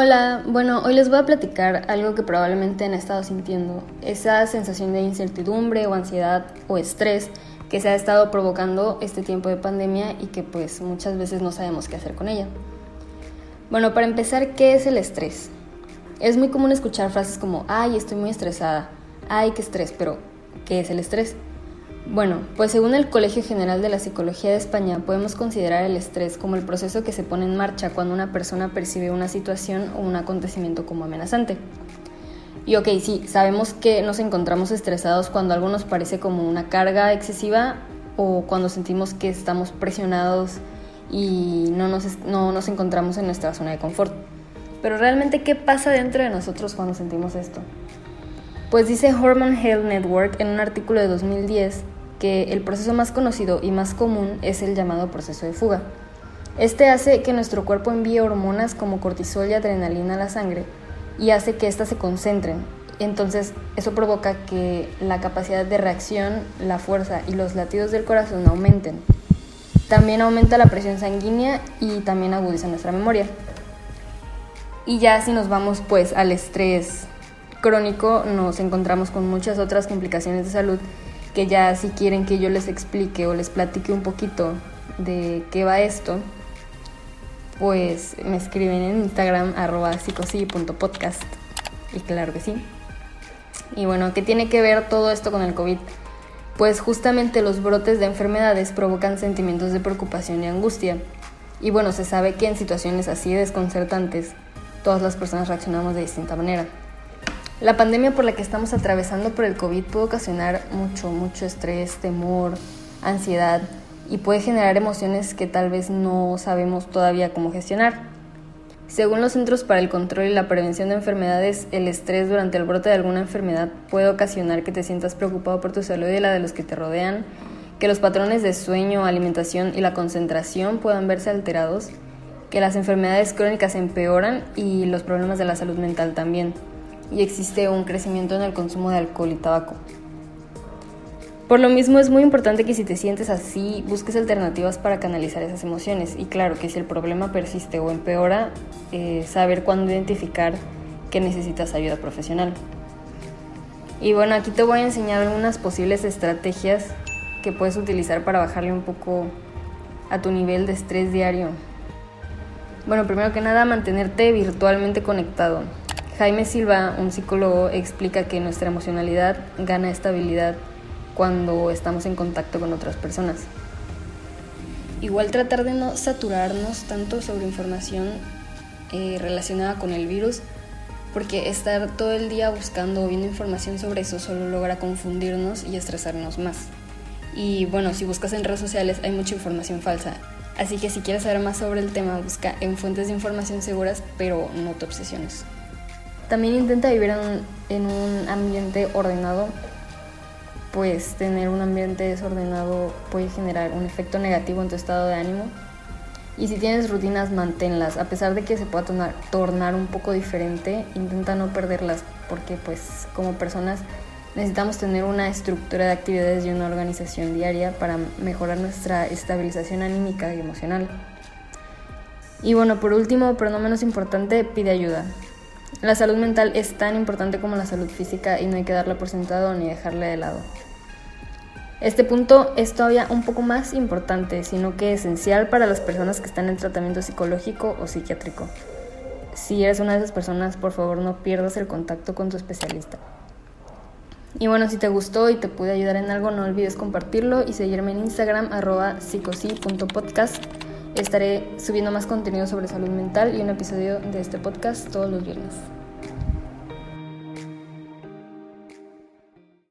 Hola, bueno, hoy les voy a platicar algo que probablemente han estado sintiendo, esa sensación de incertidumbre o ansiedad o estrés que se ha estado provocando este tiempo de pandemia y que pues muchas veces no sabemos qué hacer con ella. Bueno, para empezar, ¿qué es el estrés? Es muy común escuchar frases como, ay, estoy muy estresada, ay, qué estrés, pero ¿qué es el estrés? Bueno, pues según el Colegio General de la Psicología de España, podemos considerar el estrés como el proceso que se pone en marcha cuando una persona percibe una situación o un acontecimiento como amenazante. Y ok, sí, sabemos que nos encontramos estresados cuando algo nos parece como una carga excesiva o cuando sentimos que estamos presionados y no nos, no nos encontramos en nuestra zona de confort. Pero realmente, ¿qué pasa dentro de nosotros cuando sentimos esto? Pues dice Hormone Health Network en un artículo de 2010 que el proceso más conocido y más común es el llamado proceso de fuga. Este hace que nuestro cuerpo envíe hormonas como cortisol y adrenalina a la sangre y hace que éstas se concentren. Entonces eso provoca que la capacidad de reacción, la fuerza y los latidos del corazón aumenten. También aumenta la presión sanguínea y también agudiza nuestra memoria. Y ya si nos vamos pues al estrés crónico, nos encontramos con muchas otras complicaciones de salud que ya si quieren que yo les explique o les platique un poquito de qué va esto, pues me escriben en Instagram arroba psicosi.podcast y claro que sí. Y bueno, ¿qué tiene que ver todo esto con el COVID? Pues justamente los brotes de enfermedades provocan sentimientos de preocupación y angustia. Y bueno, se sabe que en situaciones así desconcertantes, todas las personas reaccionamos de distinta manera. La pandemia por la que estamos atravesando por el COVID puede ocasionar mucho, mucho estrés, temor, ansiedad y puede generar emociones que tal vez no sabemos todavía cómo gestionar. Según los Centros para el Control y la Prevención de Enfermedades, el estrés durante el brote de alguna enfermedad puede ocasionar que te sientas preocupado por tu salud y la de los que te rodean, que los patrones de sueño, alimentación y la concentración puedan verse alterados, que las enfermedades crónicas empeoran y los problemas de la salud mental también y existe un crecimiento en el consumo de alcohol y tabaco. Por lo mismo es muy importante que si te sientes así busques alternativas para canalizar esas emociones y claro que si el problema persiste o empeora, eh, saber cuándo identificar que necesitas ayuda profesional. Y bueno, aquí te voy a enseñar algunas posibles estrategias que puedes utilizar para bajarle un poco a tu nivel de estrés diario. Bueno, primero que nada, mantenerte virtualmente conectado. Jaime Silva, un psicólogo, explica que nuestra emocionalidad gana estabilidad cuando estamos en contacto con otras personas. Igual tratar de no saturarnos tanto sobre información eh, relacionada con el virus, porque estar todo el día buscando o viendo información sobre eso solo logra confundirnos y estresarnos más. Y bueno, si buscas en redes sociales hay mucha información falsa, así que si quieres saber más sobre el tema, busca en fuentes de información seguras, pero no te obsesiones. También intenta vivir en un, ambiente ordenado, pues tener un ambiente desordenado puede generar un efecto negativo en tu estado de ánimo. Y si tienes rutinas, manténlas. A pesar de que se pueda tornar, tornar un poco diferente, intenta no perderlas, porque pues como personas necesitamos tener una estructura de actividades y una organización diaria para mejorar nuestra estabilización anímica y emocional. Y bueno, por último, pero no menos importante, pide ayuda. La salud mental es tan importante como la salud física y no hay que darla por sentado ni dejarla de lado. Este punto es todavía un poco más importante, sino que esencial para las personas que están en tratamiento psicológico o psiquiátrico. Si eres una de esas personas, por favor no pierdas el contacto con tu especialista. Y bueno, si te gustó y te pude ayudar en algo, no olvides compartirlo y seguirme en Instagram arroba psicosi.podcast. Estaré subiendo más contenido sobre salud mental y un episodio de este podcast todos los viernes.